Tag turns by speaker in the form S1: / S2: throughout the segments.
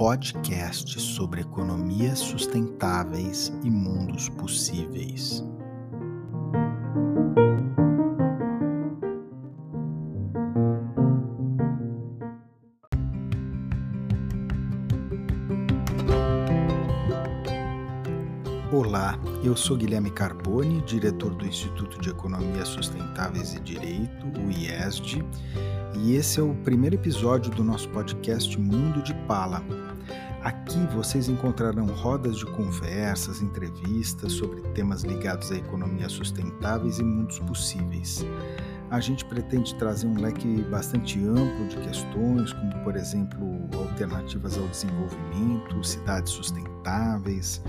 S1: podcast sobre economias sustentáveis e mundos possíveis. Olá, eu sou Guilherme Carboni, diretor do Instituto de Economia Sustentáveis e Direito, o IESD, e esse é o primeiro episódio do nosso podcast Mundo de Pala. Aqui vocês encontrarão rodas de conversas, entrevistas sobre temas ligados à economia sustentáveis e mundos possíveis. A gente pretende trazer um leque bastante amplo de questões, como, por exemplo, alternativas ao desenvolvimento, cidades sustentáveis,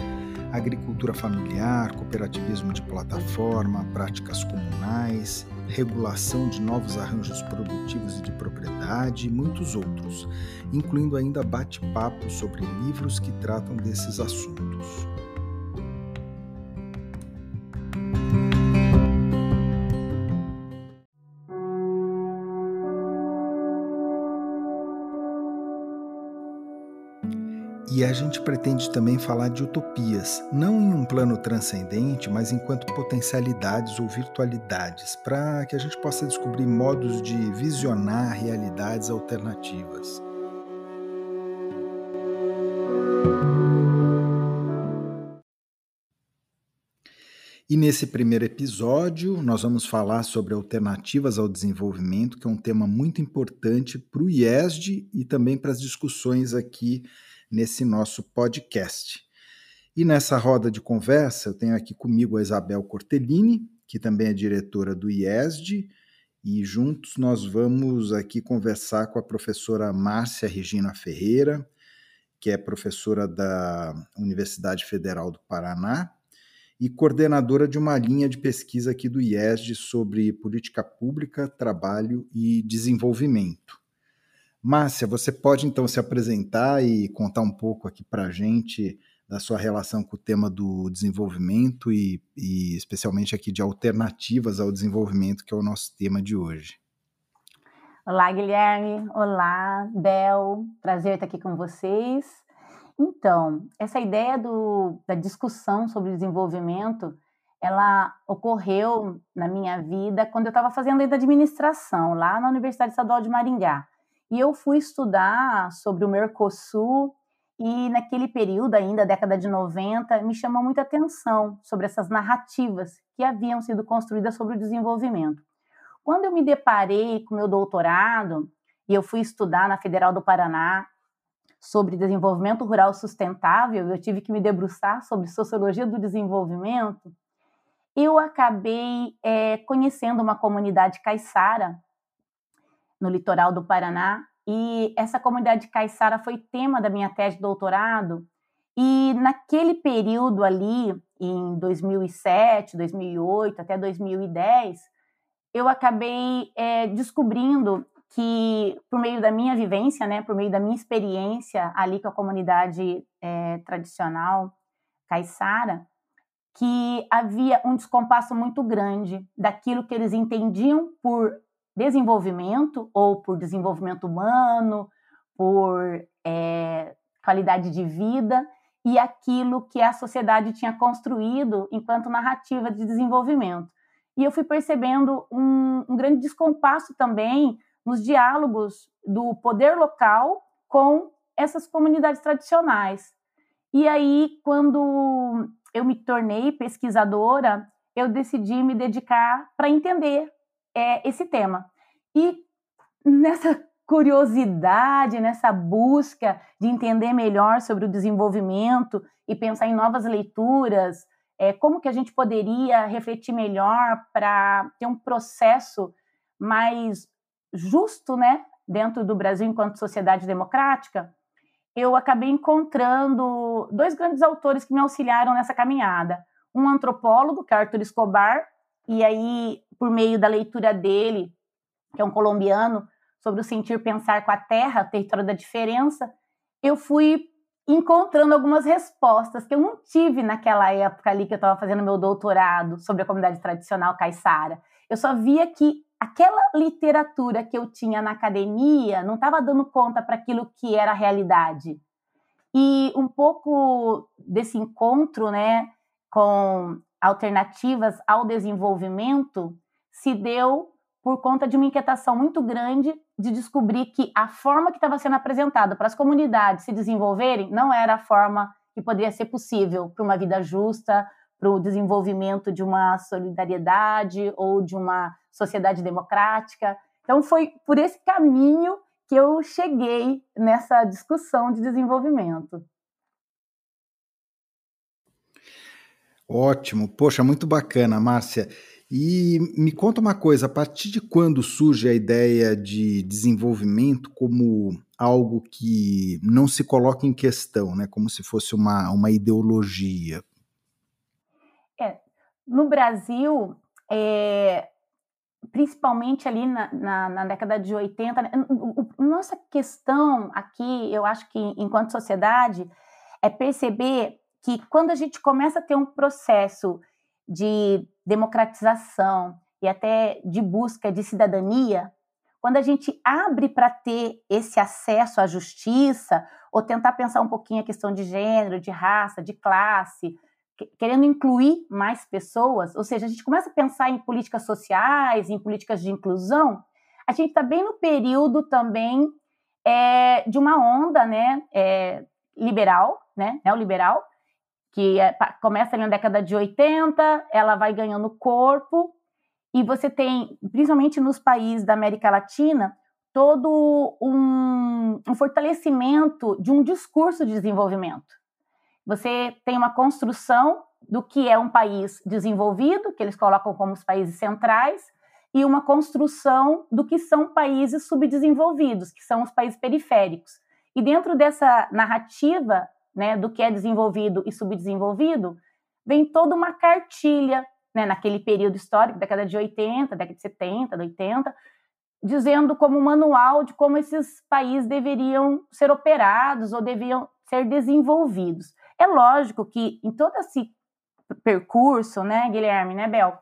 S1: agricultura familiar, cooperativismo de plataforma, práticas comunais, regulação de novos arranjos produtivos e de propriedade e muitos outros, incluindo ainda bate-papos sobre livros que tratam desses assuntos. E a gente pretende também falar de utopias, não em um plano transcendente, mas enquanto potencialidades ou virtualidades, para que a gente possa descobrir modos de visionar realidades alternativas. E nesse primeiro episódio, nós vamos falar sobre alternativas ao desenvolvimento, que é um tema muito importante para o IESD e também para as discussões aqui nesse nosso podcast. E nessa roda de conversa, eu tenho aqui comigo a Isabel Cortellini, que também é diretora do IESD, e juntos nós vamos aqui conversar com a professora Márcia Regina Ferreira, que é professora da Universidade Federal do Paraná e coordenadora de uma linha de pesquisa aqui do IESD sobre política pública, trabalho e desenvolvimento. Márcia, você pode então se apresentar e contar um pouco aqui para a gente da sua relação com o tema do desenvolvimento e, e, especialmente aqui de alternativas ao desenvolvimento, que é o nosso tema de hoje.
S2: Olá, Guilherme. Olá, Bel. Prazer estar aqui com vocês. Então, essa ideia do, da discussão sobre desenvolvimento, ela ocorreu na minha vida quando eu estava fazendo ainda administração, lá na Universidade Estadual de Maringá. E eu fui estudar sobre o Mercosul e naquele período ainda, década de 90, me chamou muita atenção sobre essas narrativas que haviam sido construídas sobre o desenvolvimento. Quando eu me deparei com meu doutorado e eu fui estudar na Federal do Paraná sobre desenvolvimento rural sustentável, eu tive que me debruçar sobre sociologia do desenvolvimento, eu acabei é, conhecendo uma comunidade caiçara no litoral do Paraná. E essa comunidade caiçara foi tema da minha tese de doutorado. E naquele período ali, em 2007, 2008 até 2010, eu acabei é, descobrindo que, por meio da minha vivência, né, por meio da minha experiência ali com a comunidade é, tradicional caiçara, que havia um descompasso muito grande daquilo que eles entendiam por desenvolvimento, ou por desenvolvimento humano, por é, qualidade de vida, e aquilo que a sociedade tinha construído enquanto narrativa de desenvolvimento. E eu fui percebendo um, um grande descompasso também nos diálogos do poder local com essas comunidades tradicionais. E aí, quando eu me tornei pesquisadora, eu decidi me dedicar para entender é, esse tema. E nessa curiosidade, nessa busca de entender melhor sobre o desenvolvimento e pensar em novas leituras, é, como que a gente poderia refletir melhor para ter um processo mais justo, né, dentro do Brasil enquanto sociedade democrática, eu acabei encontrando dois grandes autores que me auxiliaram nessa caminhada. Um antropólogo, que é Arthur Escobar, e aí, por meio da leitura dele, que é um colombiano, sobre o sentir pensar com a terra, território da diferença, eu fui encontrando algumas respostas que eu não tive naquela época ali que eu estava fazendo meu doutorado sobre a comunidade tradicional caiçara. Eu só via que aquela literatura que eu tinha na academia não estava dando conta para aquilo que era a realidade. E um pouco desse encontro né, com alternativas ao desenvolvimento se deu por conta de uma inquietação muito grande de descobrir que a forma que estava sendo apresentada para as comunidades se desenvolverem não era a forma que poderia ser possível para uma vida justa, para o desenvolvimento de uma solidariedade ou de uma sociedade democrática. Então, foi por esse caminho que eu cheguei nessa discussão de desenvolvimento.
S1: Ótimo, poxa, muito bacana, Márcia. E me conta uma coisa, a partir de quando surge a ideia de desenvolvimento como algo que não se coloca em questão, né? como se fosse uma, uma ideologia?
S2: É, no Brasil, é, principalmente ali na, na, na, década de 80, né, nossa questão aqui, eu acho que enquanto sociedade, é perceber que quando a gente começa a ter um processo de democratização e até de busca de cidadania, quando a gente abre para ter esse acesso à justiça, ou tentar pensar um pouquinho a questão de gênero, de raça, de classe, querendo incluir mais pessoas, ou seja, a gente começa a pensar em políticas sociais, em políticas de inclusão, a gente está bem no período também é, de uma onda né, é, liberal, né, neoliberal, que é, começa ali na década de 80, ela vai ganhando corpo, e você tem, principalmente nos países da América Latina, todo um, um fortalecimento de um discurso de desenvolvimento. Você tem uma construção do que é um país desenvolvido, que eles colocam como os países centrais, e uma construção do que são países subdesenvolvidos, que são os países periféricos. E dentro dessa narrativa né, do que é desenvolvido e subdesenvolvido, vem toda uma cartilha, né, naquele período histórico, década de 80, década de 70, de 80, dizendo como manual de como esses países deveriam ser operados ou deveriam ser desenvolvidos. É lógico que em todo esse percurso, né, Guilherme, né, Bel,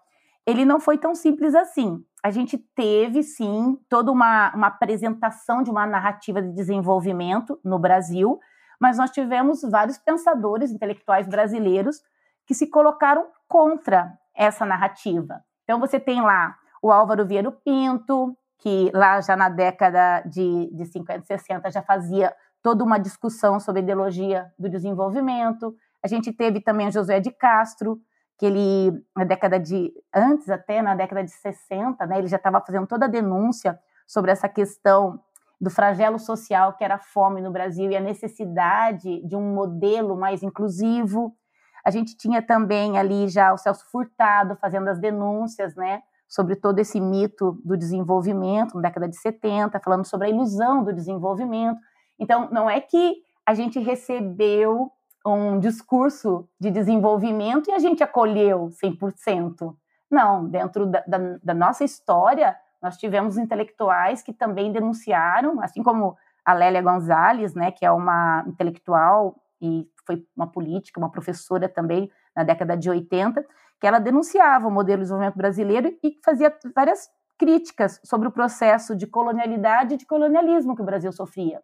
S2: ele não foi tão simples assim. A gente teve, sim, toda uma, uma apresentação de uma narrativa de desenvolvimento no Brasil, mas nós tivemos vários pensadores intelectuais brasileiros que se colocaram contra essa narrativa. Então, você tem lá o Álvaro Vieira Pinto, que lá já na década de, de 50 e 60 já fazia toda uma discussão sobre ideologia do desenvolvimento. A gente teve também Josué de Castro, que ele, na década de, antes até, na década de 60, né, ele já estava fazendo toda a denúncia sobre essa questão do flagelo social que era a fome no Brasil e a necessidade de um modelo mais inclusivo. A gente tinha também ali já o Celso Furtado fazendo as denúncias, né, sobre todo esse mito do desenvolvimento na década de 70, falando sobre a ilusão do desenvolvimento. Então, não é que a gente recebeu um discurso de desenvolvimento e a gente acolheu 100%. Não, dentro da, da, da nossa história, nós tivemos intelectuais que também denunciaram, assim como a Lélia Gonzalez, né, que é uma intelectual e foi uma política, uma professora também na década de 80, que ela denunciava o modelo de desenvolvimento brasileiro e fazia várias críticas sobre o processo de colonialidade e de colonialismo que o Brasil sofria.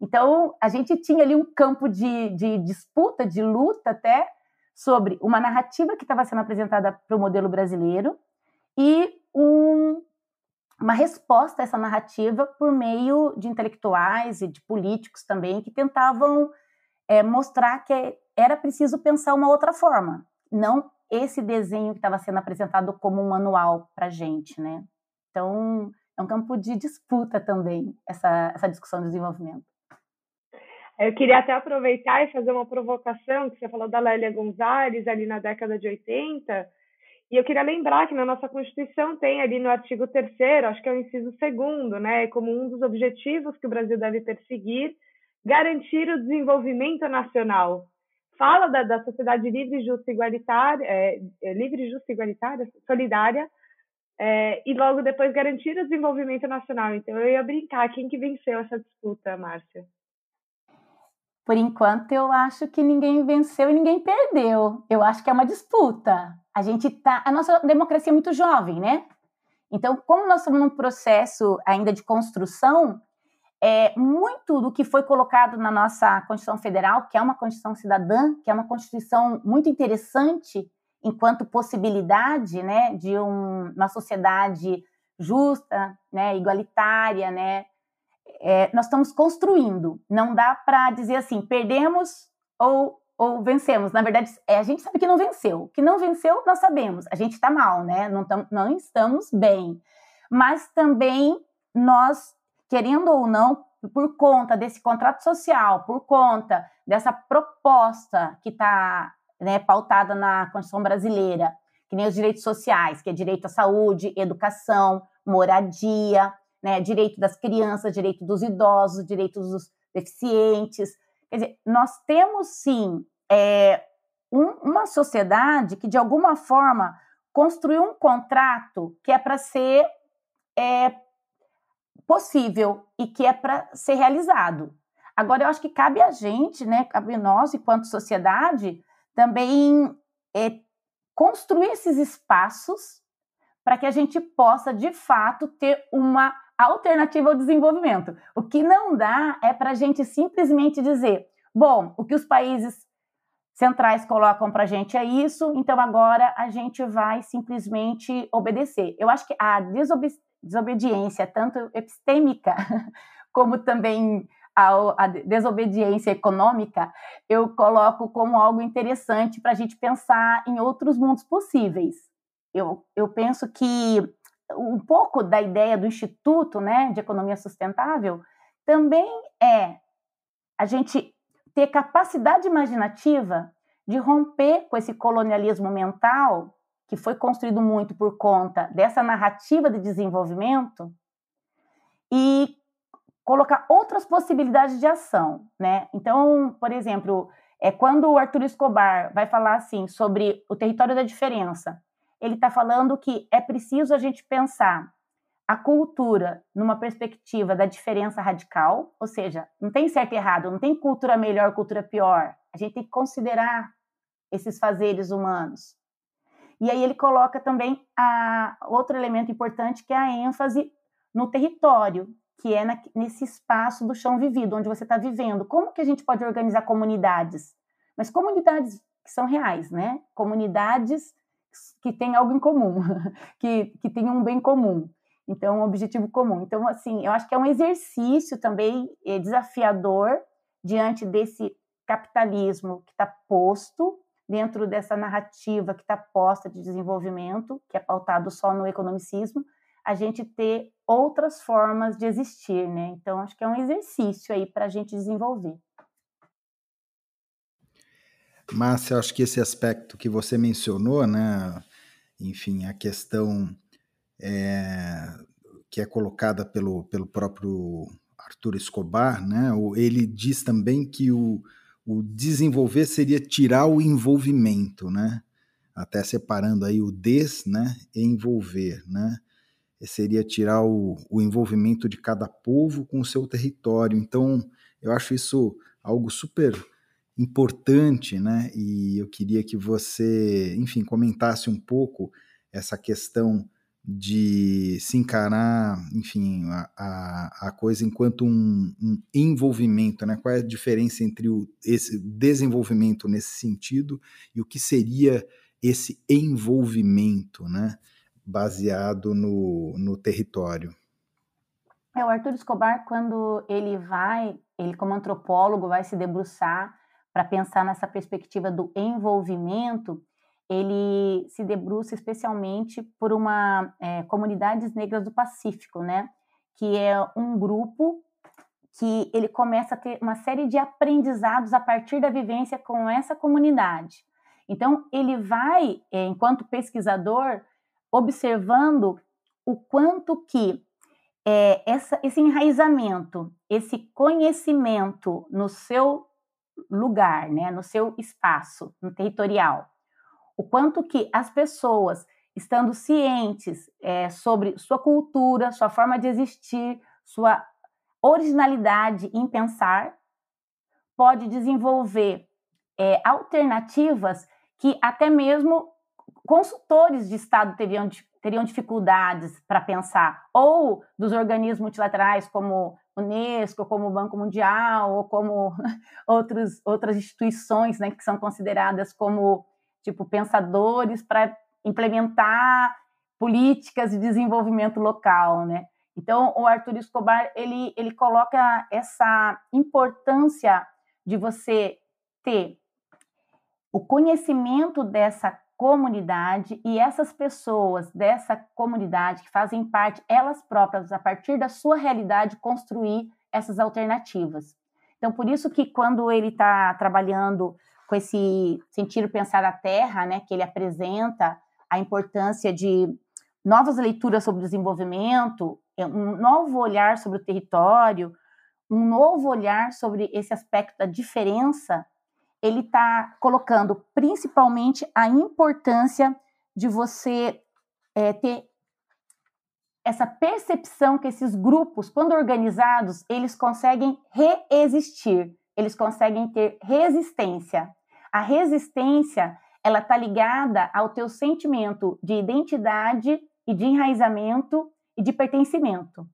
S2: Então, a gente tinha ali um campo de, de disputa, de luta até, sobre uma narrativa que estava sendo apresentada para o modelo brasileiro e um, uma resposta a essa narrativa por meio de intelectuais e de políticos também que tentavam é, mostrar que era preciso pensar uma outra forma, não esse desenho que estava sendo apresentado como um manual para gente, né? Então, é um campo de disputa também, essa, essa discussão de desenvolvimento.
S3: Eu queria até aproveitar e fazer uma provocação, que você falou da Lélia Gonzalez ali na década de 80, e eu queria lembrar que na nossa Constituição tem ali no artigo 3 acho que é o inciso 2 né, como um dos objetivos que o Brasil deve perseguir, garantir o desenvolvimento nacional. Fala da, da sociedade livre, justa e igualitária, é, é, livre, justa e igualitária, solidária, é, e logo depois garantir o desenvolvimento nacional. Então eu ia brincar, quem que venceu essa disputa, Márcia?
S2: Por enquanto, eu acho que ninguém venceu e ninguém perdeu. Eu acho que é uma disputa. A gente tá, a nossa democracia é muito jovem, né? Então, como nós estamos num processo ainda de construção, é, muito do que foi colocado na nossa Constituição Federal, que é uma Constituição cidadã, que é uma Constituição muito interessante enquanto possibilidade né, de um, uma sociedade justa, né, igualitária, né, é, nós estamos construindo. Não dá para dizer assim, perdemos ou, ou vencemos. Na verdade, é, a gente sabe que não venceu. Que não venceu, nós sabemos. A gente está mal, né? Não, tam, não estamos bem. Mas também nós, querendo ou não, por conta desse contrato social, por conta dessa proposta que está né, pautada na Constituição brasileira, que nem os direitos sociais, que é direito à saúde, educação, moradia, né, direito das crianças, direito dos idosos, direito dos deficientes. Quer dizer, nós temos sim é, um, uma sociedade que, de alguma forma, construiu um contrato que é para ser é, possível e que é para ser realizado. Agora, eu acho que cabe a gente, né, cabe nós, enquanto sociedade, também é, construir esses espaços para que a gente possa, de fato, ter uma alternativa ao desenvolvimento. O que não dá é para a gente simplesmente dizer, bom, o que os países centrais colocam para a gente é isso, então agora a gente vai simplesmente obedecer. Eu acho que a desobe desobediência, tanto epistêmica como também a, a, desobediência econômica, eu coloco como algo interessante para a gente pensar em outros mundos possíveis. Eu, eu penso que um pouco da ideia do Instituto né, de Economia Sustentável também é a gente ter capacidade imaginativa de romper com esse colonialismo mental que foi construído muito por conta dessa narrativa de desenvolvimento e colocar outras possibilidades de ação, né? Então, por exemplo, é quando o Arthur Escobar vai falar assim sobre o território da diferença, ele está falando que é preciso a gente pensar a cultura numa perspectiva da diferença radical, ou seja, não tem certo e errado, não tem cultura melhor, cultura pior. A gente tem que considerar esses fazeres humanos. E aí ele coloca também a, outro elemento importante que é a ênfase no território, que é na, nesse espaço do chão vivido, onde você está vivendo. Como que a gente pode organizar comunidades? Mas comunidades que são reais, né? Comunidades que têm algo em comum, que, que têm um bem comum. Então, um objetivo comum. Então, assim, eu acho que é um exercício também é, desafiador diante desse capitalismo que está posto dentro dessa narrativa que está posta de desenvolvimento, que é pautado só no economicismo, a gente ter outras formas de existir, né? Então, acho que é um exercício aí para a gente desenvolver.
S1: Márcia, acho que esse aspecto que você mencionou, né, enfim, a questão é, que é colocada pelo, pelo próprio Arthur Escobar, né, ele diz também que o, o desenvolver seria tirar o envolvimento, né, até separando aí o des, né, e envolver, né, seria tirar o, o envolvimento de cada povo com o seu território. Então, eu acho isso algo super importante, né? E eu queria que você, enfim, comentasse um pouco essa questão de se encarar, enfim, a, a, a coisa enquanto um, um, envolvimento, né? Qual é a diferença entre o, esse desenvolvimento nesse sentido e o que seria esse envolvimento, né? Baseado no, no território.
S2: É, o Arthur Escobar, quando ele vai, ele como antropólogo vai se debruçar para pensar nessa perspectiva do envolvimento, ele se debruça especialmente por uma é, comunidades negras do Pacífico, né? Que é um grupo que ele começa a ter uma série de aprendizados a partir da vivência com essa comunidade. Então ele vai, é, enquanto pesquisador, observando o quanto que é, essa, esse enraizamento, esse conhecimento no seu lugar, né, no seu espaço, no territorial. O quanto que as pessoas, estando cientes é, sobre sua cultura, sua forma de existir, sua originalidade em pensar, pode desenvolver é, alternativas que até mesmo consultores de Estado teriam, teriam dificuldades para pensar, ou dos organismos multilaterais como Unesco, como o Banco Mundial, ou como outros, outras instituições né, que são consideradas como tipo pensadores para implementar políticas de desenvolvimento local, né? Então, o Arthur Escobar ele, ele coloca essa importância de você ter o conhecimento dessa comunidade e essas pessoas dessa comunidade que fazem parte, elas próprias, a partir da sua realidade, construir essas alternativas. Então, por isso que quando ele está trabalhando com esse sentido pensar a terra, né, que ele apresenta a importância de novas leituras sobre desenvolvimento, é, um novo olhar sobre o território, um novo olhar sobre esse aspecto da diferença, ele está colocando principalmente a importância de você é, ter essa percepção que esses grupos, quando organizados, eles conseguem reexistir, eles conseguem ter resistência. A resistência, ela está ligada ao teu sentimento de identidade e de enraizamento e de pertencimento.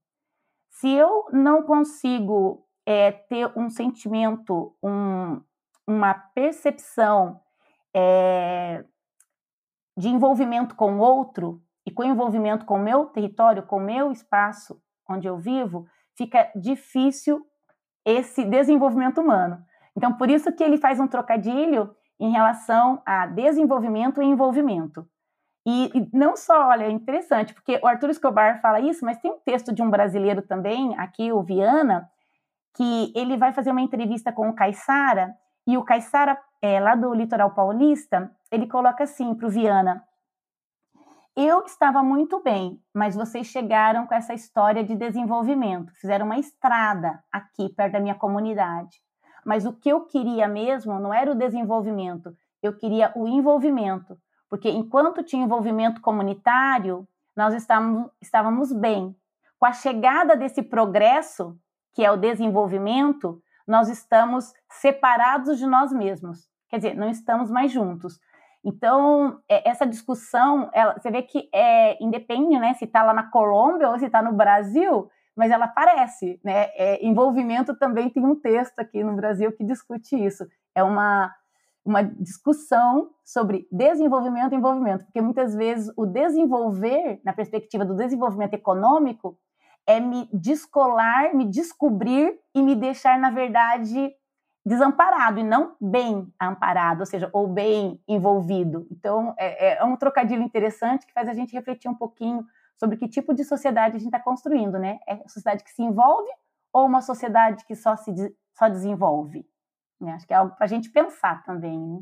S2: Se eu não consigo é, ter um sentimento, um, uma percepção é, de envolvimento com o outro e com envolvimento com o meu território, com o meu espaço onde eu vivo, fica difícil esse desenvolvimento humano. Então, por isso que ele faz um trocadilho em relação a desenvolvimento e envolvimento. E, e, não só, olha, é interessante, porque o Arthur Escobar fala isso, mas tem um texto de um brasileiro também, aqui, o Viana, que ele vai fazer uma entrevista com o Caissara, e o Caissara, é, lá do litoral paulista, ele coloca assim para o Viana: Eu estava muito bem, mas vocês chegaram com essa história de desenvolvimento, fizeram uma estrada aqui perto da minha comunidade. Mas o que eu queria mesmo não era o desenvolvimento, eu queria o envolvimento porque enquanto tinha envolvimento comunitário, nós estávamos, estávamos bem. Com a chegada desse progresso, que é o desenvolvimento, nós estamos separados de nós mesmos. Quer dizer, não estamos mais juntos. Então, é, essa discussão, ela, você vê que é independe, né, se está lá na Colômbia ou se está no Brasil, mas ela aparece, né? É, envolvimento também tem um texto aqui no Brasil que discute isso. É uma uma discussão sobre desenvolvimento e envolvimento, porque muitas vezes o desenvolver, na perspectiva do desenvolvimento econômico, é me descolar, me descobrir e me deixar, na verdade, desamparado e não bem amparado, ou seja, ou bem envolvido. Então, é, é um trocadilho interessante que faz a gente refletir um pouquinho sobre que tipo de sociedade a gente está construindo, né? É uma sociedade que se envolve ou uma sociedade que só se só desenvolve? Né? Acho que é algo para a gente pensar também. Né?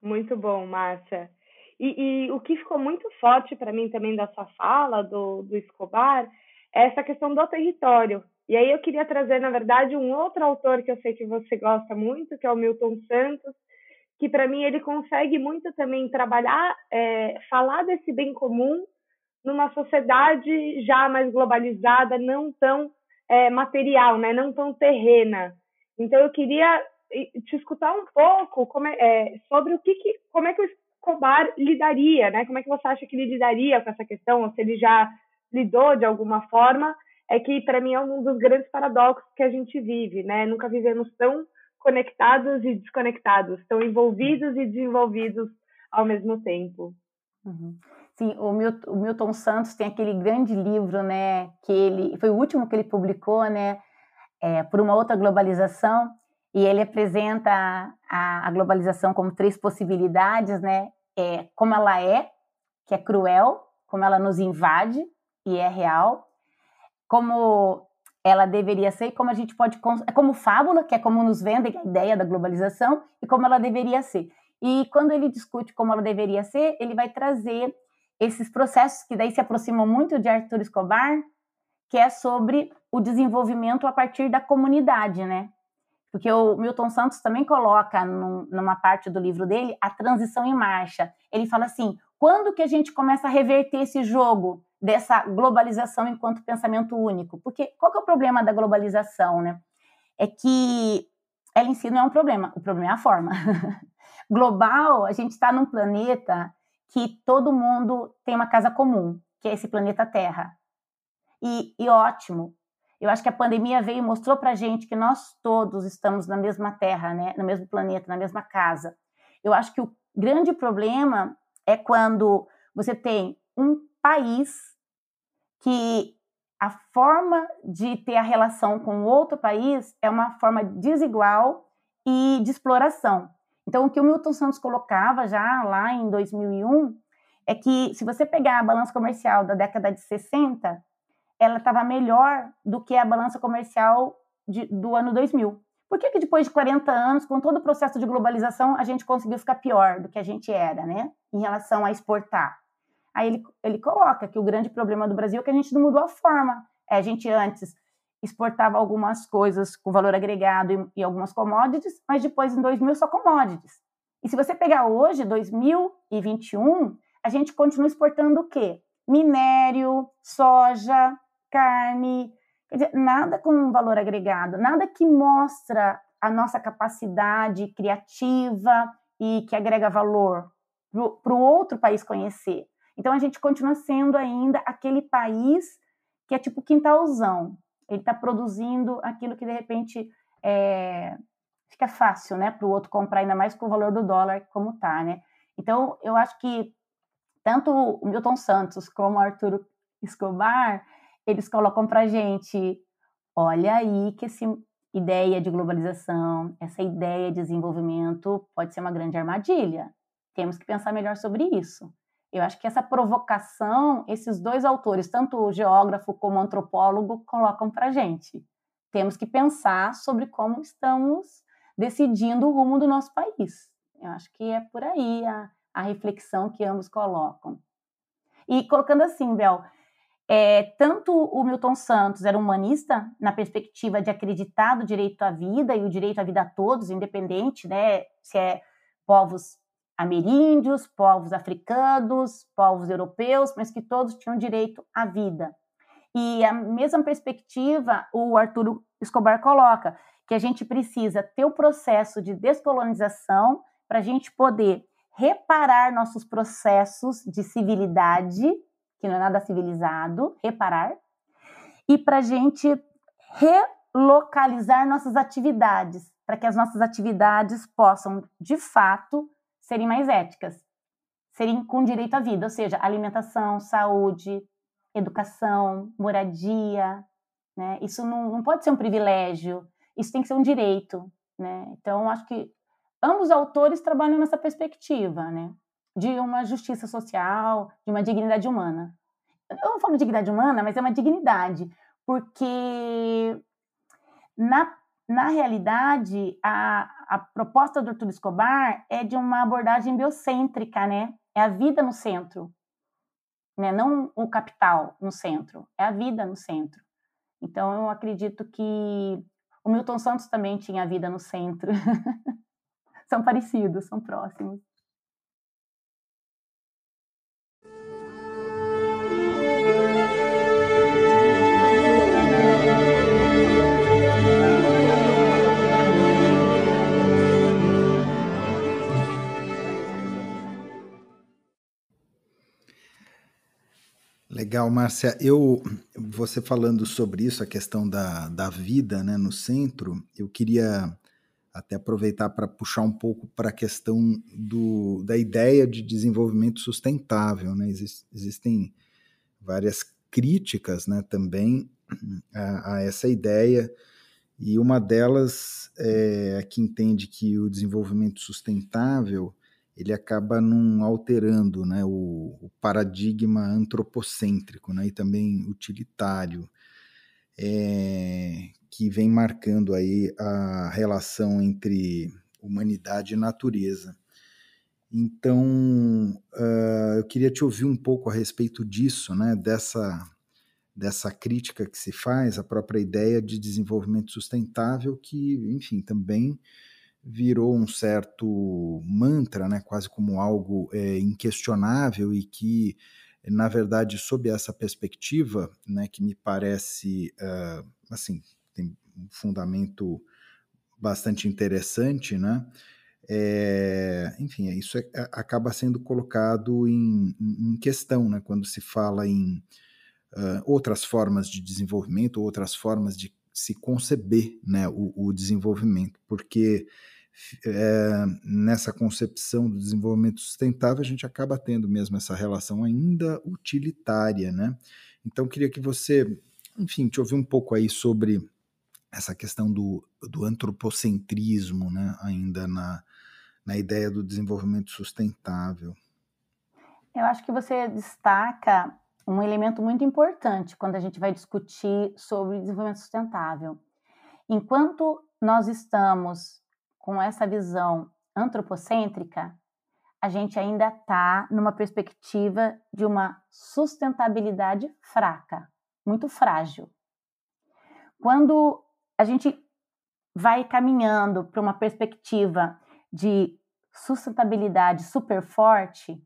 S3: Muito bom, Márcia. E, e, o que ficou muito forte para mim também da sua fala, do, do Escobar, é essa questão do território. E aí eu queria trazer, na verdade, um outro autor que eu sei que você gosta muito, que é o Milton Santos, que para mim ele consegue muito também trabalhar, é, falar desse bem comum numa sociedade já mais globalizada, não tão é, material, né? não tão terrena. Então eu queria te escutar um pouco como é, é, sobre o que, que, como é que o Escobar lidaria, né? Como é que você acha que ele lidaria com essa questão, ou se ele já lidou de alguma forma? É que para mim é um dos grandes paradoxos que a gente vive, né? Nunca vivemos tão conectados e desconectados, tão envolvidos e desenvolvidos ao mesmo tempo.
S2: Uhum. Sim, o Milton, o Milton Santos tem aquele grande livro, né? Que ele foi o último que ele publicou, né? é, por uma outra globalização, e ele apresenta a, a globalização como três possibilidades, né? É, como ela é, que é cruel, como ela nos invade e é real, como ela deveria ser e como a gente pode é como fábula, que é como nos vendem a ideia da globalização e como ela deveria ser. E quando ele discute como ela deveria ser, ele vai trazer esses processos que daí se aproximam muito de Arthur Escobar, que é sobre o desenvolvimento a partir da comunidade, né? Porque o Milton Santos também coloca num, numa parte do livro dele a transição em marcha. Ele fala assim: quando que a gente começa a reverter esse jogo dessa globalização enquanto pensamento único? Porque qual que é o problema da globalização, né? É que ela em si não é um problema, o problema é a forma. Global, a gente está num planeta que todo mundo tem uma casa comum, que é esse planeta Terra. E, e ótimo. Eu acho que a pandemia veio e mostrou para gente que nós todos estamos na mesma terra, né? no mesmo planeta, na mesma casa. Eu acho que o grande problema é quando você tem um país que a forma de ter a relação com outro país é uma forma desigual e de exploração. Então, o que o Milton Santos colocava já lá em 2001 é que, se você pegar a balança comercial da década de 60, ela estava melhor do que a balança comercial de, do ano 2000. Por que, que depois de 40 anos, com todo o processo de globalização, a gente conseguiu ficar pior do que a gente era, né? Em relação a exportar. Aí ele, ele coloca que o grande problema do Brasil é que a gente não mudou a forma. É, a gente antes exportava algumas coisas com valor agregado e, e algumas commodities, mas depois em 2000 só commodities. E se você pegar hoje, 2021, a gente continua exportando o quê? Minério, soja, carne, dizer, nada com valor agregado, nada que mostra a nossa capacidade criativa e que agrega valor para o outro país conhecer. Então a gente continua sendo ainda aquele país que é tipo quintalzão. Ele está produzindo aquilo que de repente é, fica fácil, né, para o outro comprar, ainda mais com o valor do dólar como está, né? Então eu acho que tanto o Milton Santos como o Arturo Escobar eles colocam para gente, olha aí que essa ideia de globalização, essa ideia de desenvolvimento pode ser uma grande armadilha. Temos que pensar melhor sobre isso. Eu acho que essa provocação, esses dois autores, tanto o geógrafo como o antropólogo, colocam para gente. Temos que pensar sobre como estamos decidindo o rumo do nosso país. Eu acho que é por aí a, a reflexão que ambos colocam. E colocando assim, Bel, é, tanto o Milton Santos era humanista na perspectiva de acreditar no direito à vida e o direito à vida a todos, independente, né, se é povos ameríndios, povos africanos, povos europeus, mas que todos tinham direito à vida. E a mesma perspectiva o Arturo Escobar coloca, que a gente precisa ter o processo de descolonização para a gente poder reparar nossos processos de civilidade, que não é nada civilizado, reparar, e para a gente relocalizar nossas atividades, para que as nossas atividades possam, de fato, serem mais éticas, serem com direito à vida, ou seja, alimentação, saúde, educação, moradia, né? Isso não, não pode ser um privilégio, isso tem que ser um direito, né? Então, acho que ambos autores trabalham nessa perspectiva, né? De uma justiça social, de uma dignidade humana. Eu não falo dignidade humana, mas é uma dignidade, porque na na realidade, a, a proposta do Arthur Escobar é de uma abordagem biocêntrica, né? É a vida no centro, né? Não o capital no centro, é a vida no centro. Então, eu acredito que o Milton Santos também tinha a vida no centro. são parecidos, são próximos.
S1: Legal, Márcia. Eu, você falando sobre isso, a questão da, da vida né, no centro, eu queria até aproveitar para puxar um pouco para a questão do, da ideia de desenvolvimento sustentável. Né? Exist, existem várias críticas né, também a, a, essa ideia, e uma delas é a que entende que o desenvolvimento sustentável ele acaba não alterando né, o, o, paradigma antropocêntrico né, e também utilitário, é, que vem marcando aí a relação entre humanidade e natureza. Então, uh, eu queria te ouvir um pouco a respeito disso, né, dessa, dessa crítica que se faz à própria ideia de desenvolvimento sustentável, que, enfim, também virou um certo mantra, né, quase como algo é, inquestionável e que, na verdade, sob essa perspectiva, né, que me parece, uh, assim, tem um fundamento bastante interessante, né, é, enfim, isso é, acaba sendo colocado em, em, questão, né, quando se fala em uh, outras formas de desenvolvimento, outras formas de se conceber né, o, o desenvolvimento, porque é, nessa concepção do desenvolvimento sustentável, a gente acaba tendo mesmo essa relação ainda utilitária, né? Então, queria que você, enfim, te ouvir um pouco aí sobre essa questão do, do antropocentrismo, né, ainda na, na ideia do desenvolvimento sustentável.
S2: Eu acho que você destaca um elemento muito importante quando a gente vai discutir sobre desenvolvimento sustentável. Enquanto nós estamos com essa visão antropocêntrica, a gente ainda está numa perspectiva de uma sustentabilidade fraca, muito frágil. Quando a gente vai caminhando para uma perspectiva de sustentabilidade super forte,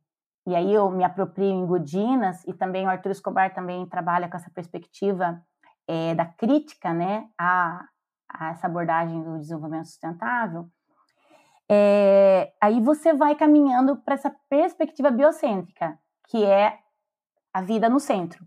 S2: e aí eu me aproprio em Godinas, e também o Arthur Escobar também trabalha com essa perspectiva é, da crítica né, a, a, essa abordagem do desenvolvimento sustentável, é, aí você vai caminhando para essa perspectiva biocêntrica, que é a vida no centro.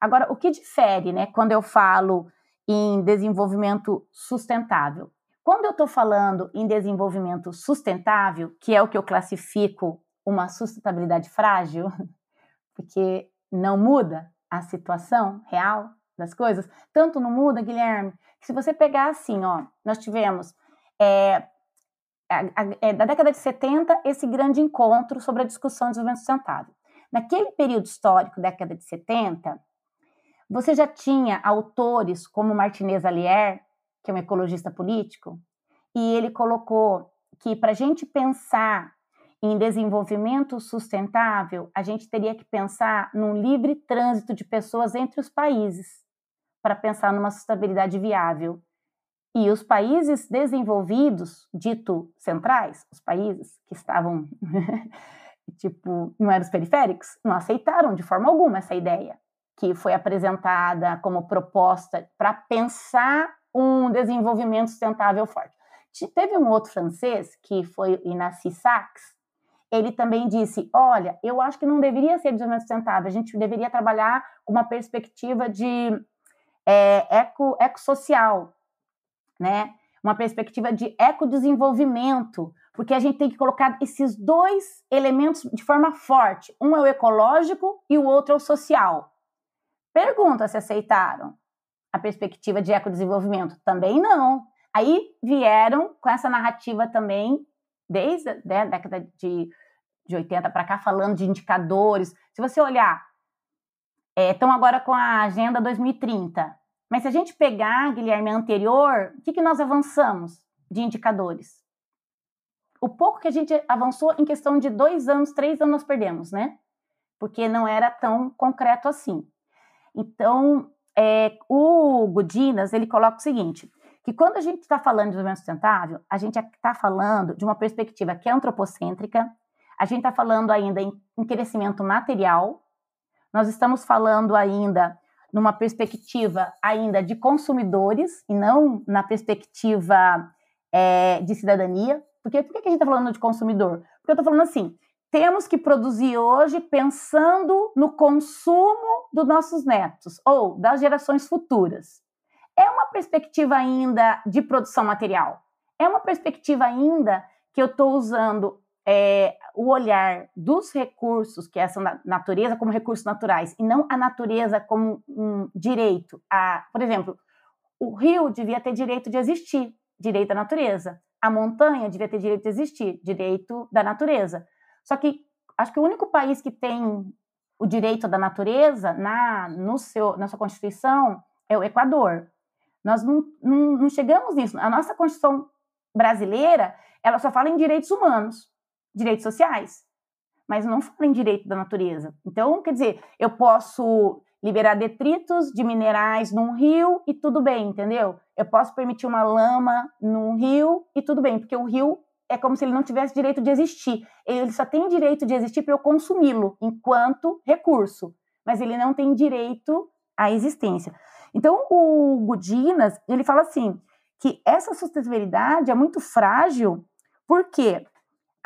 S2: Agora, o que difere né, quando eu falo em desenvolvimento sustentável? Quando eu estou falando em desenvolvimento sustentável, que é o que eu classifico uma sustentabilidade frágil, porque não muda a situação real das coisas, tanto não muda, Guilherme, que se você pegar assim, ó, nós tivemos é, a, a, é, da década de 70 esse grande encontro sobre a discussão de desenvolvimento sustentável. Naquele período histórico, década de 70, você já tinha autores como Martinez Alier, que é um ecologista político, e ele colocou que para a gente pensar em desenvolvimento sustentável, a gente teria que pensar num livre trânsito de pessoas entre os países para pensar numa sustentabilidade viável. E os países desenvolvidos, dito centrais, os países que estavam, tipo, não eram os periféricos, não aceitaram de forma alguma essa ideia que foi apresentada como proposta para pensar um desenvolvimento sustentável forte. Teve um outro francês, que foi Inácio Sachs, ele também disse: Olha, eu acho que não deveria ser desenvolvimento sustentável, a gente deveria trabalhar com uma perspectiva de é, eco, ecossocial, né? uma perspectiva de ecodesenvolvimento, porque a gente tem que colocar esses dois elementos de forma forte. Um é o ecológico e o outro é o social. Pergunta se aceitaram a perspectiva de ecodesenvolvimento. Também não. Aí vieram com essa narrativa também, desde né, a década de, de 80 para cá, falando de indicadores. Se você olhar, estão é, agora com a Agenda 2030. Mas se a gente pegar, Guilherme, anterior, o que, que nós avançamos de indicadores? O pouco que a gente avançou em questão de dois anos, três anos, nós perdemos, né? Porque não era tão concreto assim. Então, é, o Godinas, ele coloca o seguinte, que quando a gente está falando de desenvolvimento sustentável, a gente está falando de uma perspectiva que é antropocêntrica, a gente está falando ainda em, em crescimento material, nós estamos falando ainda numa perspectiva ainda de consumidores e não na perspectiva é, de cidadania. Porque por que a gente está falando de consumidor? Porque eu estou falando assim, temos que produzir hoje pensando no consumo dos nossos netos ou das gerações futuras. É uma perspectiva ainda de produção material. É uma perspectiva ainda que eu estou usando é, o olhar dos recursos, que é essa natureza, como recursos naturais, e não a natureza como um direito. A, por exemplo, o rio devia ter direito de existir, direito da natureza. A montanha devia ter direito de existir, direito da natureza. Só que acho que o único país que tem o direito da natureza na, no seu, na sua Constituição é o Equador. Nós não, não, não chegamos nisso. A nossa Constituição brasileira, ela só fala em direitos humanos direitos sociais, mas não fala em direito da natureza. Então, quer dizer, eu posso liberar detritos de minerais num rio e tudo bem, entendeu? Eu posso permitir uma lama num rio e tudo bem, porque o rio é como se ele não tivesse direito de existir. Ele só tem direito de existir para eu consumi-lo enquanto recurso, mas ele não tem direito à existência. Então, o Gudinas, ele fala assim, que essa sustentabilidade é muito frágil, porque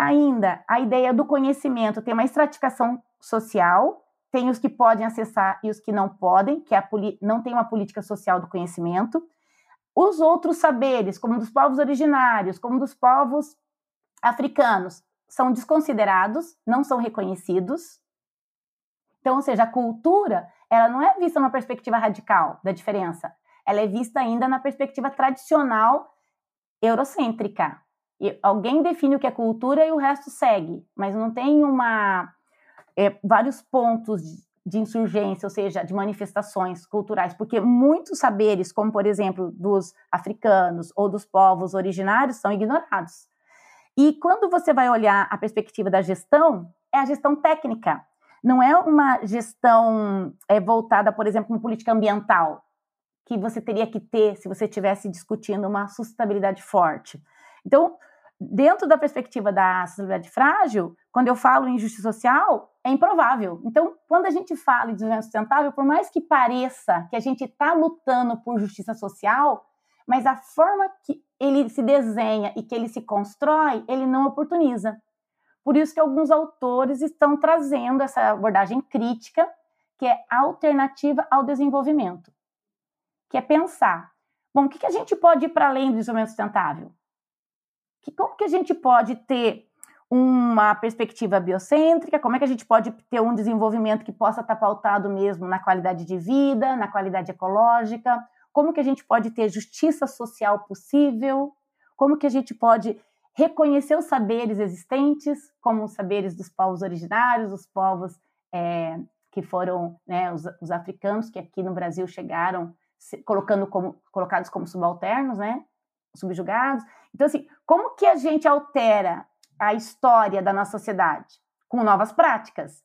S2: ainda a ideia do conhecimento tem uma estratificação social, tem os que podem acessar e os que não podem, que é não tem uma política social do conhecimento. Os outros saberes, como dos povos originários, como dos povos africanos, são desconsiderados, não são reconhecidos. Então, ou seja, a cultura, ela não é vista numa perspectiva radical da diferença, ela é vista ainda na perspectiva tradicional eurocêntrica. E alguém define o que é cultura e o resto segue, mas não tem uma é, vários pontos de insurgência, ou seja, de manifestações culturais, porque muitos saberes, como por exemplo dos africanos ou dos povos originários, são ignorados. E quando você vai olhar a perspectiva da gestão, é a gestão técnica, não é uma gestão é, voltada, por exemplo, em política ambiental, que você teria que ter se você estivesse discutindo uma sustentabilidade forte. Então, dentro da perspectiva da sustentabilidade frágil, quando eu falo em justiça social, é improvável. Então, quando a gente fala em desenvolvimento sustentável, por mais que pareça que a gente está lutando por justiça social, mas a forma que ele se desenha e que ele se constrói, ele não oportuniza. Por isso que alguns autores estão trazendo essa abordagem crítica, que é alternativa ao desenvolvimento, que é pensar, bom, o que, a gente pode ir para além do desenvolvimento sustentável? Que, como que a gente pode ter uma perspectiva biocêntrica, como é que a gente pode ter um desenvolvimento que possa estar pautado mesmo na qualidade de vida, na qualidade ecológica, como que a gente pode ter justiça social possível, como que a gente pode reconhecer os saberes existentes, como os saberes dos povos originários, os povos é, que foram né, os, os, africanos que aqui no Brasil chegaram se, colocando como, colocados como subalternos, né, subjugados. Então, assim, como que a gente altera a história da nossa sociedade? Com novas práticas.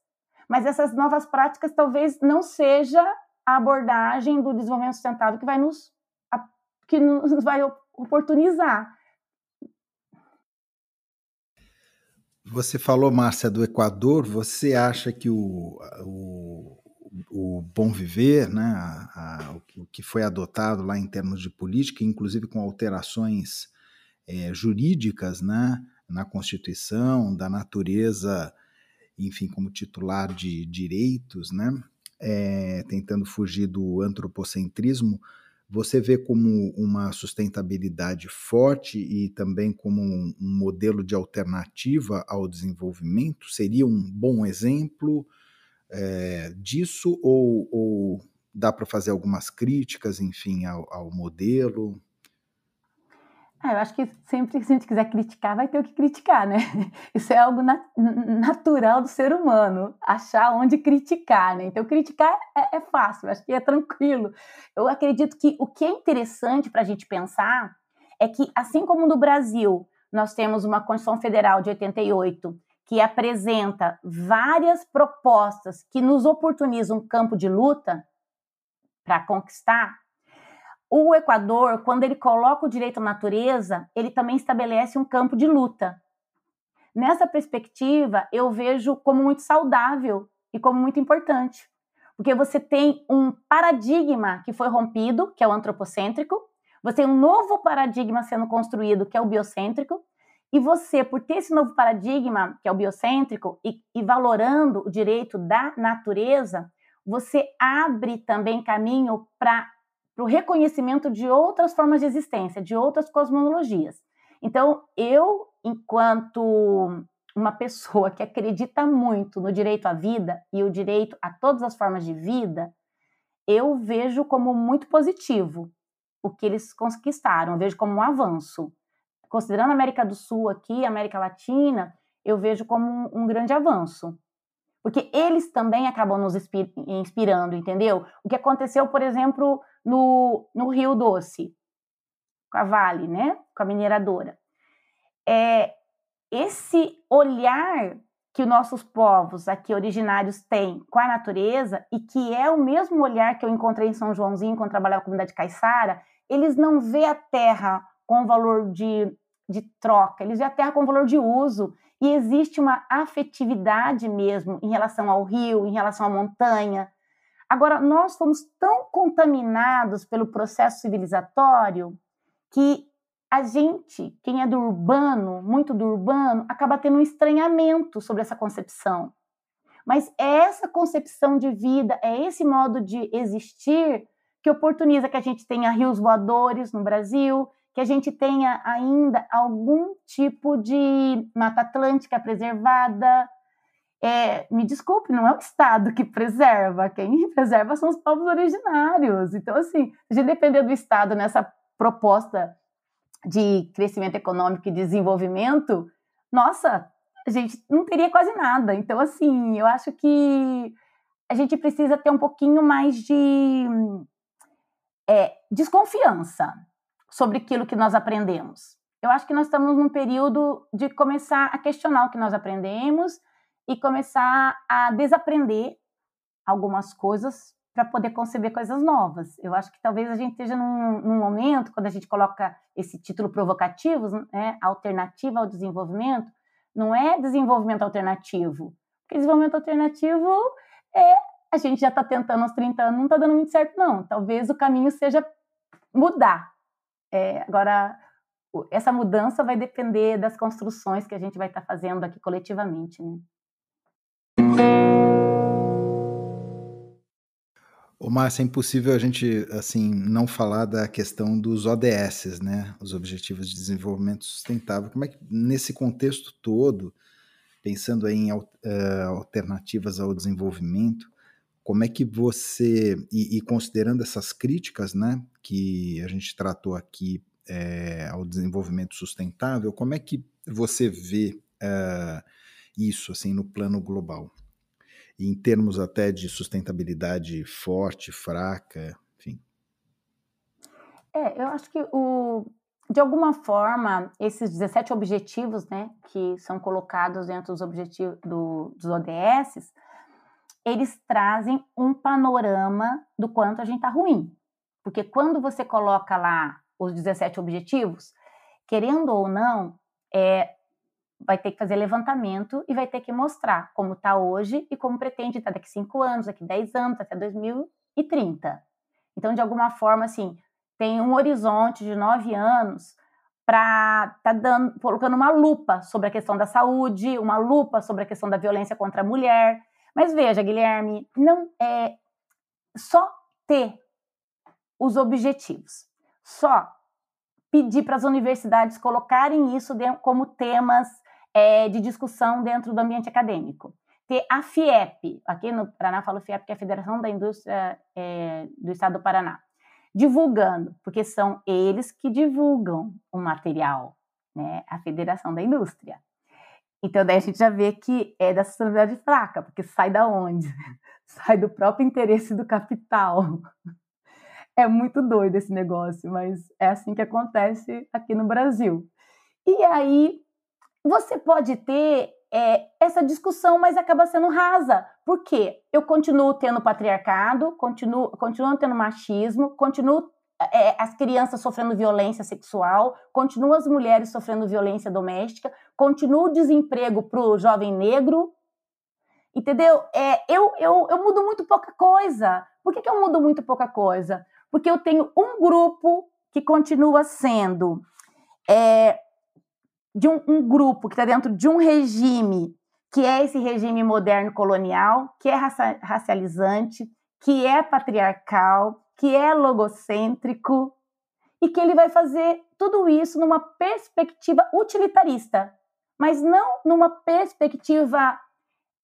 S2: Mas essas novas práticas talvez não seja a abordagem do desenvolvimento sustentável que vai nos que nos vai oportunizar.
S1: Você falou, Márcia, do Equador. Você acha que o, o, o bom viver, né, a, a, o que foi adotado lá em termos de política, inclusive com alterações é, jurídicas né, na Constituição, da natureza, enfim, como titular de direitos, né, é, tentando fugir do antropocentrismo, você vê como uma sustentabilidade forte e também como um, um modelo de alternativa ao desenvolvimento? Seria um bom exemplo é, disso ou, ou dá para fazer algumas críticas, enfim, ao, ao modelo?
S2: Ah, eu acho que sempre que a gente quiser criticar, vai ter o que criticar, né? Isso é algo nat natural do ser humano, achar onde criticar, né? Então, criticar é, é fácil, acho que é tranquilo. Eu acredito que o que é interessante para a gente pensar é que, assim como no Brasil, nós temos uma Constituição Federal de 88 que apresenta várias propostas que nos oportunizam um campo de luta para conquistar, o Equador, quando ele coloca o direito à natureza, ele também estabelece um campo de luta. Nessa perspectiva, eu vejo como muito saudável e como muito importante, porque você tem um paradigma que foi rompido, que é o antropocêntrico, você tem um novo paradigma sendo construído, que é o biocêntrico, e você, por ter esse novo paradigma, que é o biocêntrico, e, e valorando o direito da natureza, você abre também caminho para para o reconhecimento de outras formas de existência, de outras cosmologias. Então, eu, enquanto uma pessoa que acredita muito no direito à vida e o direito a todas as formas de vida, eu vejo como muito positivo o que eles conquistaram, eu vejo como um avanço. Considerando a América do Sul aqui, a América Latina, eu vejo como um, grande avanço. Porque eles também acabam nos inspirando, entendeu? O que aconteceu, por exemplo, no, no Rio Doce, com a Vale, né? Com a mineradora. É esse olhar que os nossos povos aqui originários têm com a natureza e que é o mesmo olhar que eu encontrei em São Joãozinho quando trabalhava com a comunidade caiçara, eles não vê a terra com valor de, de troca, eles vê a terra com valor de uso e existe uma afetividade mesmo em relação ao rio, em relação à montanha, Agora, nós fomos tão contaminados pelo processo civilizatório que a gente, quem é do urbano, muito do urbano, acaba tendo um estranhamento sobre essa concepção. Mas é essa concepção de vida, é esse modo de existir que oportuniza que a gente tenha rios voadores no Brasil, que a gente tenha ainda algum tipo de mata atlântica preservada. É, me desculpe, não é o Estado que preserva, quem preserva são os povos originários. Então, assim, gente depender do Estado nessa proposta de crescimento econômico e desenvolvimento, nossa, a gente não teria quase nada. Então, assim, eu acho que a gente precisa ter um pouquinho mais de é, desconfiança sobre aquilo que nós aprendemos. Eu acho que nós estamos num período de começar a questionar o que nós aprendemos e começar a desaprender algumas coisas para poder conceber coisas novas. Eu acho que talvez a gente esteja num, num momento, quando a gente coloca esse título provocativo, né, alternativa ao desenvolvimento, não é desenvolvimento alternativo. Porque desenvolvimento alternativo é a gente já está tentando aos 30 anos, não está dando muito certo, não. Talvez o caminho seja mudar. É, agora, essa mudança vai depender das construções que a gente vai estar tá fazendo aqui coletivamente. Né?
S1: Ô, Márcia, é impossível a gente assim não falar da questão dos ODS, né? Os Objetivos de Desenvolvimento Sustentável. Como é que nesse contexto todo, pensando em uh, alternativas ao desenvolvimento, como é que você e, e, considerando essas críticas, né, que a gente tratou aqui é, ao desenvolvimento sustentável, como é que você vê uh, isso assim no plano global? Em termos até de sustentabilidade forte, fraca, enfim?
S2: É, eu acho que o, de alguma forma, esses 17 objetivos, né, que são colocados dentro dos objetivos do, dos ODS, eles trazem um panorama do quanto a gente está ruim. Porque quando você coloca lá os 17 objetivos, querendo ou não, é, vai ter que fazer levantamento e vai ter que mostrar como está hoje e como pretende estar daqui cinco anos, daqui 10 anos, até 2030. Então, de alguma forma, assim, tem um horizonte de nove anos para tá dando, colocando uma lupa sobre a questão da saúde, uma lupa sobre a questão da violência contra a mulher. Mas veja, Guilherme, não é só ter os objetivos, só pedir para as universidades colocarem isso como temas é, de discussão dentro do ambiente acadêmico. Ter a FIEP, aqui no Paraná falo FIEP, que é a Federação da Indústria é, do Estado do Paraná, divulgando, porque são eles que divulgam o material, né? A Federação da Indústria. Então, daí a gente já vê que é da sustentabilidade fraca, porque sai da onde? Sai do próprio interesse do capital. É muito doido esse negócio, mas é assim que acontece aqui no Brasil. E aí, você pode ter é, essa discussão, mas acaba sendo rasa. Por quê? Eu continuo tendo patriarcado, continuo, continuo tendo machismo, continuo é, as crianças sofrendo violência sexual, continuam as mulheres sofrendo violência doméstica, continua o desemprego para o jovem negro, entendeu? É, eu, eu, eu mudo muito pouca coisa. Por que, que eu mudo muito pouca coisa? Porque eu tenho um grupo que continua sendo é, de um, um grupo que está dentro de um regime que é esse regime moderno colonial, que é raça, racializante, que é patriarcal, que é logocêntrico, e que ele vai fazer tudo isso numa perspectiva utilitarista, mas não numa perspectiva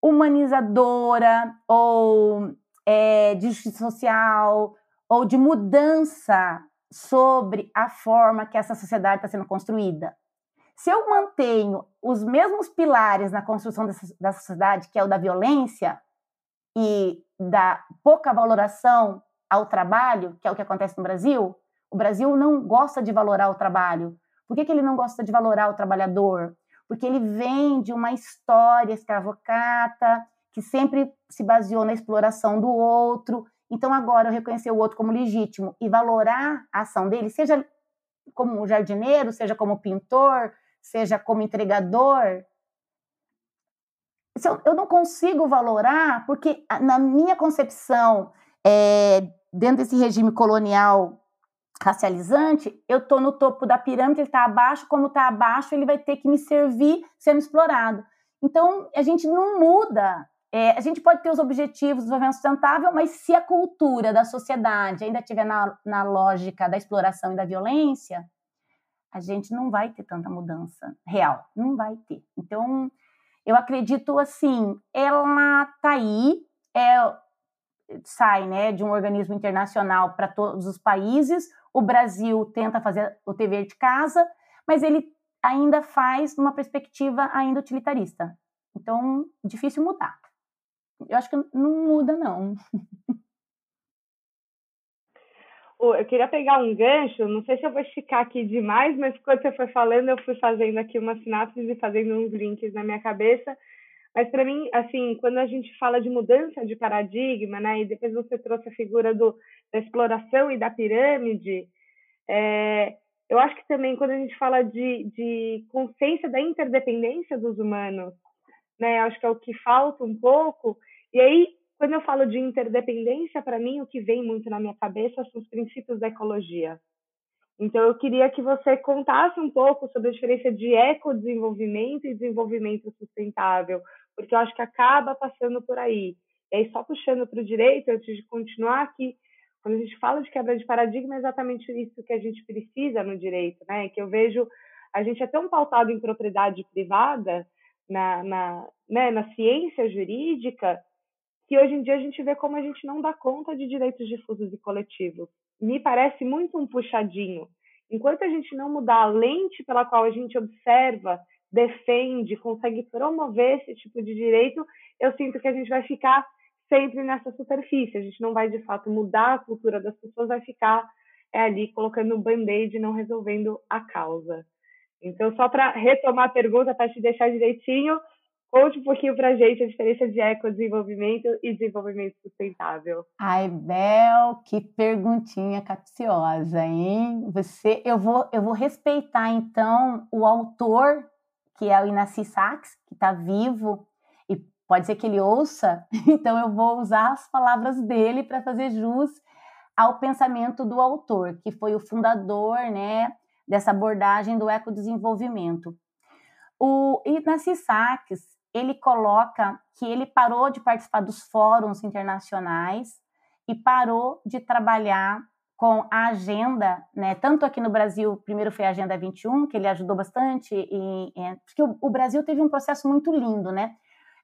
S2: humanizadora ou é, de justiça social ou de mudança sobre a forma que essa sociedade está sendo construída. Se eu mantenho os mesmos pilares na construção dessa, da sociedade, que é o da violência e da pouca valoração ao trabalho, que é o que acontece no Brasil, o Brasil não gosta de valorar o trabalho. Por que, que ele não gosta de valorar o trabalhador? Porque ele vem de uma história escravocrata, que sempre se baseou na exploração do outro. Então, agora, eu reconhecer o outro como legítimo e valorar a ação dele, seja como jardineiro, seja como pintor, seja como entregador, eu não consigo valorar, porque na minha concepção, é, dentro desse regime colonial racializante, eu estou no topo da pirâmide, ele está abaixo, como está abaixo, ele vai ter que me servir sendo explorado. Então, a gente não muda É, a gente pode ter os objetivos do desenvolvimento sustentável, mas se a cultura da sociedade ainda estiver na, na lógica da exploração e da violência, a gente não vai ter tanta mudança real, não vai ter. Então, eu acredito assim, ela tá aí, é, sai né, de um organismo internacional para todos os países, o Brasil tenta fazer o TV de casa, mas ele ainda faz numa perspectiva ainda utilitarista. Então, difícil mudar. Eu acho que não muda, não.
S3: Eu queria pegar um gancho, não sei se eu vou esticar aqui demais, mas quando você foi falando, eu fui fazendo aqui uma sinapse e fazendo uns links na minha cabeça. Mas para mim, assim, quando a gente fala de mudança de paradigma, né, e depois você trouxe a figura do, da exploração e da pirâmide, é, eu acho que também quando a gente fala de, de consciência da interdependência dos humanos, né, acho que é o que falta um pouco. E aí, quando eu falo de interdependência, para mim o que vem muito na minha cabeça são os princípios da ecologia. Então, eu queria que você contasse um pouco sobre a diferença de ecodesenvolvimento e desenvolvimento sustentável, porque eu acho que acaba passando por aí. E aí, só puxando para o direito, antes de continuar aqui, quando a gente fala de quebra de paradigma, é exatamente isso que a gente precisa no direito, né? Que eu vejo a gente é tão pautado em propriedade privada, na, na, né, na ciência jurídica, que hoje em dia a gente vê como a gente não dá conta de direitos difusos e coletivos. Me parece muito um puxadinho. Enquanto a gente não mudar a lente pela qual a gente observa, defende, consegue promover esse tipo de direito, eu sinto que a gente vai ficar sempre nessa superfície. A gente não vai de fato mudar a cultura das pessoas, vai ficar é, ali colocando band-aid e não resolvendo a causa. Então, só para retomar a pergunta, para te deixar direitinho, conte um pouquinho para a gente a diferença de ecodesenvolvimento e desenvolvimento sustentável.
S2: Ai, Bel, que perguntinha capciosa, hein? Você, eu vou, eu vou respeitar então o autor, que é o Inacy Sachs, que está vivo e pode ser que ele ouça. Então, eu vou usar as palavras dele para fazer jus ao pensamento do autor, que foi o fundador, né? dessa abordagem do ecodesenvolvimento. O Ignasi Sachs, ele coloca que ele parou de participar dos fóruns internacionais e parou de trabalhar com a agenda, né? Tanto aqui no Brasil, primeiro foi a Agenda 21, que ele ajudou bastante, e, e porque o, o, Brasil teve um processo muito lindo, né?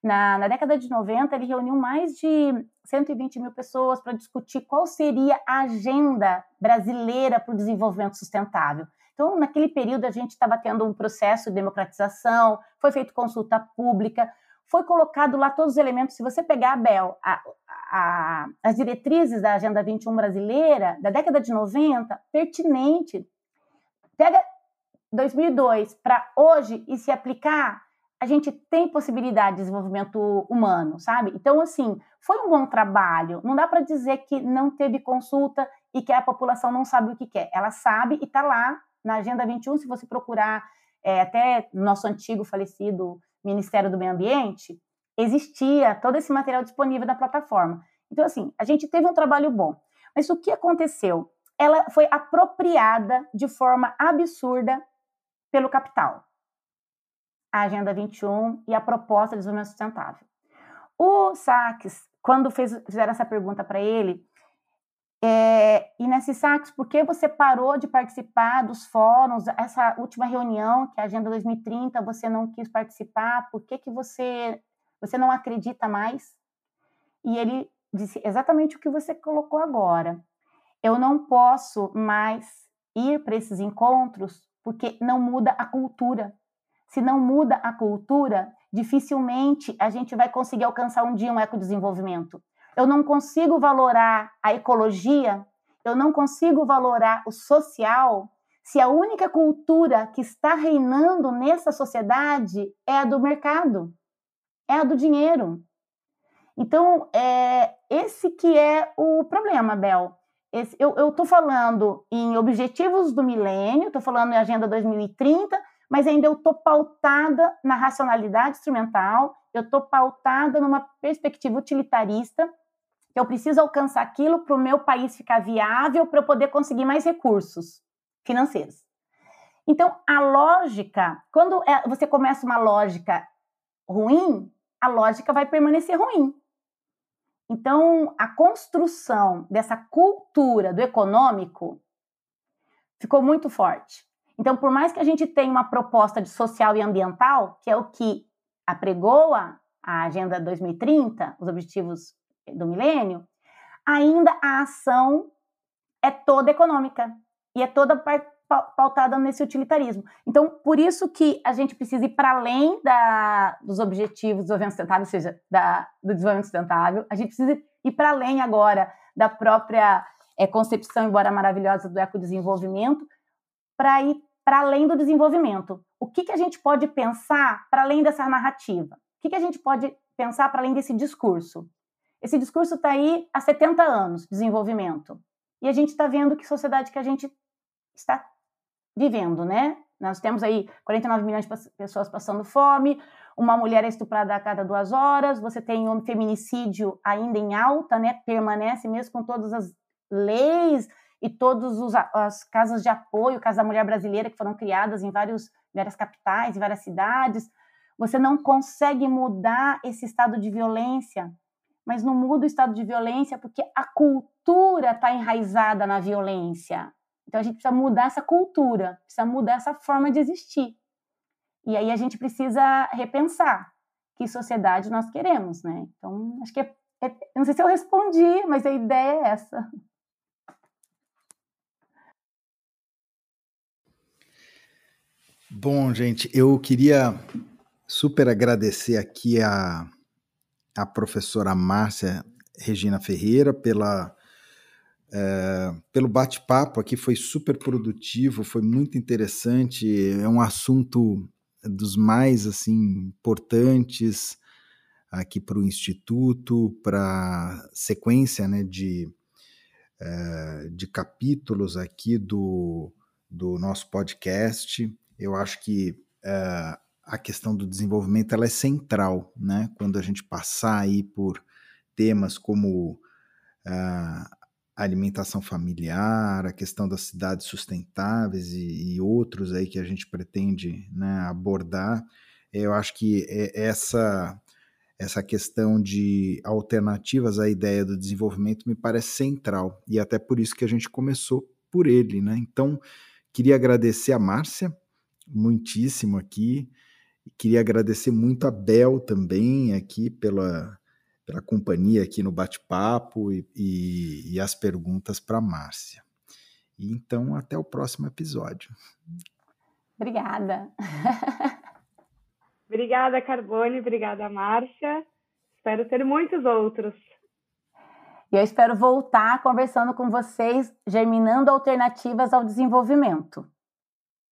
S2: Na, na, década de 90, ele reuniu mais de 120 mil pessoas para discutir qual seria a agenda brasileira para o desenvolvimento sustentável. Então, naquele período, a gente estava tendo um processo de democratização, foi feita consulta pública, foi colocado lá todos os elementos. Se você pegar, Bel, a, a, as diretrizes da Agenda 21 brasileira, da década de 90, pertinente. Pega 2002 para hoje e se aplicar, a gente tem possibilidade de desenvolvimento humano, sabe? Então, assim, foi um bom trabalho. Não dá para dizer que não teve consulta e que a população não sabe o que quer. Ela sabe e está lá na Agenda 21, se você procurar é, até nosso antigo falecido Ministério do Meio Ambiente, existia todo esse material disponível na plataforma. Então, assim, a gente teve um trabalho bom. Mas o que aconteceu? Ela foi apropriada de forma absurda pelo capital. A Agenda 21 e a proposta de desenvolvimento sustentável. O Sachs, quando fez, fizeram essa pergunta para ele, é, e nesse Sachs, por que você parou de participar dos fóruns? Essa última reunião, que é a Agenda 2030, você não quis participar? Por que, que você, você não acredita mais? E ele disse exatamente o que você colocou agora. Eu não posso mais ir para esses encontros porque não muda a cultura. Se não muda a cultura, dificilmente a gente vai conseguir alcançar um dia um ecodesenvolvimento eu não consigo valorar a ecologia, eu não consigo valorar o social, se a única cultura que está reinando nessa sociedade é a do mercado, é a do dinheiro. Então, é esse que é o problema, Bel. Esse, eu estou falando em objetivos do milênio, estou falando em Agenda 2030, mas ainda eu estou pautada na racionalidade instrumental, eu estou pautada numa perspectiva utilitarista que eu preciso alcançar aquilo para o meu país ficar viável para eu poder conseguir mais recursos financeiros. Então, a lógica, quando é, você começa uma lógica ruim, a lógica vai permanecer ruim. Então, a construção dessa cultura do econômico ficou muito forte. Então, por mais que a gente tenha uma proposta de social e ambiental, que é o que apregoa a Agenda 2030, os objetivos do milênio, ainda a ação é toda econômica e é toda pautada nesse utilitarismo. Então, por isso que a gente precisa ir para além da, dos objetivos do desenvolvimento sustentável, ou seja, da, do desenvolvimento sustentável, a gente precisa ir para além agora da própria é, concepção, embora maravilhosa, do ecodesenvolvimento, para ir para além do desenvolvimento. O que, que a gente pode pensar para além dessa narrativa? O que, que a gente pode pensar para além desse discurso? Esse discurso está aí há 70 anos, desenvolvimento. E a gente está vendo que sociedade que a gente está vivendo, né? Nós temos aí 49 milhões de pessoas passando fome, uma mulher é estuprada a cada duas horas, você tem um feminicídio ainda em alta, né? Permanece mesmo com todas as leis e todas as casas de apoio, Casa da Mulher Brasileira, que foram criadas em vários, várias capitais, em várias cidades. Você não consegue mudar esse estado de violência, mas não muda o estado de violência porque a cultura está enraizada na violência. Então a gente precisa mudar essa cultura, precisa mudar essa forma de existir. E aí a gente precisa repensar que sociedade nós queremos, né? Então acho que é, é, não sei se eu respondi, mas a ideia é essa.
S1: Bom, gente, eu queria super agradecer aqui a, a professora Márcia Regina Ferreira pela é, pelo bate-papo aqui, foi super produtivo, foi muito interessante, é um assunto dos mais assim importantes aqui para o Instituto, para sequência né, de, é, de capítulos aqui do, do nosso podcast. Eu acho que é, a questão do desenvolvimento ela é central, né? Quando a gente passar aí por temas como uh, alimentação familiar, a questão das cidades sustentáveis e, e outros aí que a gente pretende né, abordar, eu acho que é essa essa questão de alternativas à ideia do desenvolvimento me parece central e até por isso que a gente começou por ele, né? Então queria agradecer a Márcia muitíssimo aqui, queria agradecer muito a Bel também aqui pela pela companhia aqui no bate-papo e, e, e, as perguntas para Márcia. E então, até o próximo episódio.
S2: Obrigada.
S3: obrigada, Carbone, obrigada, Márcia. Espero ter muitos outros.
S2: E eu espero voltar conversando com vocês, germinando alternativas ao desenvolvimento.